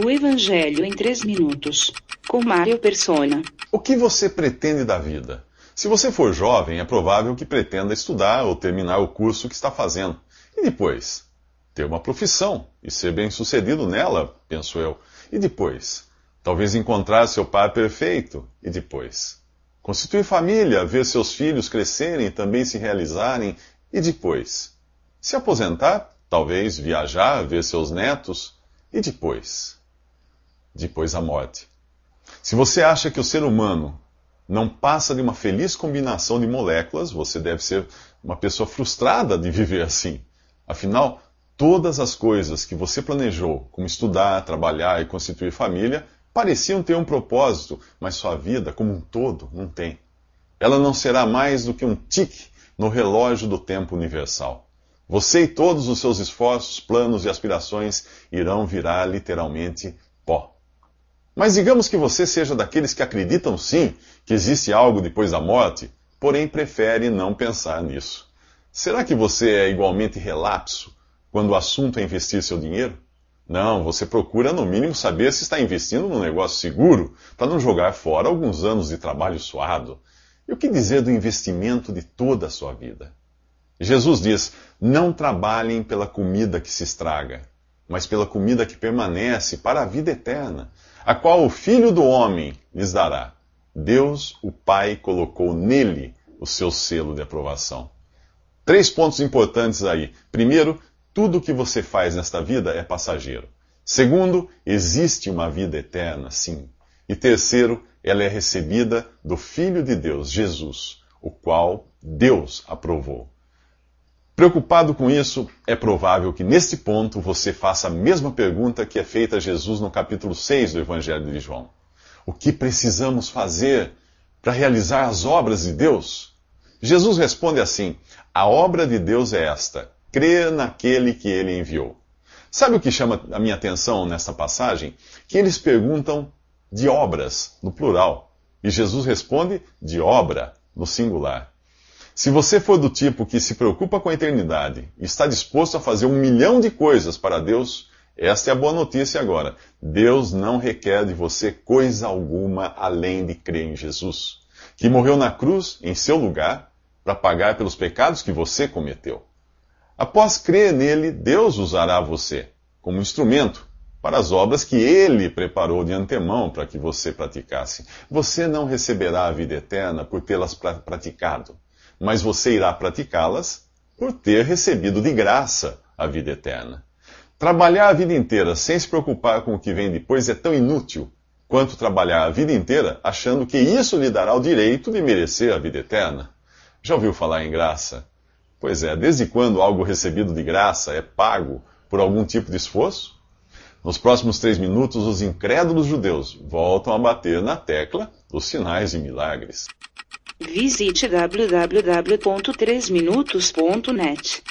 O Evangelho em 3 minutos. Com Mário Persona. O que você pretende da vida? Se você for jovem, é provável que pretenda estudar ou terminar o curso que está fazendo. E depois? Ter uma profissão e ser bem-sucedido nela, penso eu. E depois? Talvez encontrar seu par perfeito. E depois? Constituir família, ver seus filhos crescerem e também se realizarem. E depois? Se aposentar, talvez viajar, ver seus netos. E depois? Depois da morte. Se você acha que o ser humano não passa de uma feliz combinação de moléculas, você deve ser uma pessoa frustrada de viver assim. Afinal, todas as coisas que você planejou, como estudar, trabalhar e constituir família, pareciam ter um propósito, mas sua vida, como um todo, não tem. Ela não será mais do que um tique no relógio do tempo universal. Você e todos os seus esforços, planos e aspirações irão virar literalmente pó. Mas digamos que você seja daqueles que acreditam sim que existe algo depois da morte, porém prefere não pensar nisso. Será que você é igualmente relapso quando o assunto é investir seu dinheiro? Não, você procura no mínimo saber se está investindo num negócio seguro para não jogar fora alguns anos de trabalho suado. E o que dizer do investimento de toda a sua vida? Jesus diz: Não trabalhem pela comida que se estraga, mas pela comida que permanece para a vida eterna a qual o Filho do Homem lhes dará. Deus, o Pai, colocou nele o seu selo de aprovação. Três pontos importantes aí. Primeiro, tudo o que você faz nesta vida é passageiro. Segundo, existe uma vida eterna, sim. E terceiro, ela é recebida do Filho de Deus, Jesus, o qual Deus aprovou. Preocupado com isso, é provável que neste ponto você faça a mesma pergunta que é feita a Jesus no capítulo 6 do Evangelho de João. O que precisamos fazer para realizar as obras de Deus? Jesus responde assim: A obra de Deus é esta, crer naquele que ele enviou. Sabe o que chama a minha atenção nesta passagem? Que eles perguntam de obras, no plural, e Jesus responde de obra, no singular. Se você for do tipo que se preocupa com a eternidade e está disposto a fazer um milhão de coisas para Deus, esta é a boa notícia agora. Deus não requer de você coisa alguma além de crer em Jesus, que morreu na cruz em seu lugar para pagar pelos pecados que você cometeu. Após crer nele, Deus usará você como instrumento para as obras que ele preparou de antemão para que você praticasse. Você não receberá a vida eterna por tê-las praticado mas você irá praticá-las por ter recebido de graça a vida eterna. Trabalhar a vida inteira sem se preocupar com o que vem depois é tão inútil quanto trabalhar a vida inteira achando que isso lhe dará o direito de merecer a vida eterna. Já ouviu falar em graça? Pois é, desde quando algo recebido de graça é pago por algum tipo de esforço? Nos próximos três minutos, os incrédulos judeus voltam a bater na tecla dos sinais e milagres. Visite www.3minutos.net.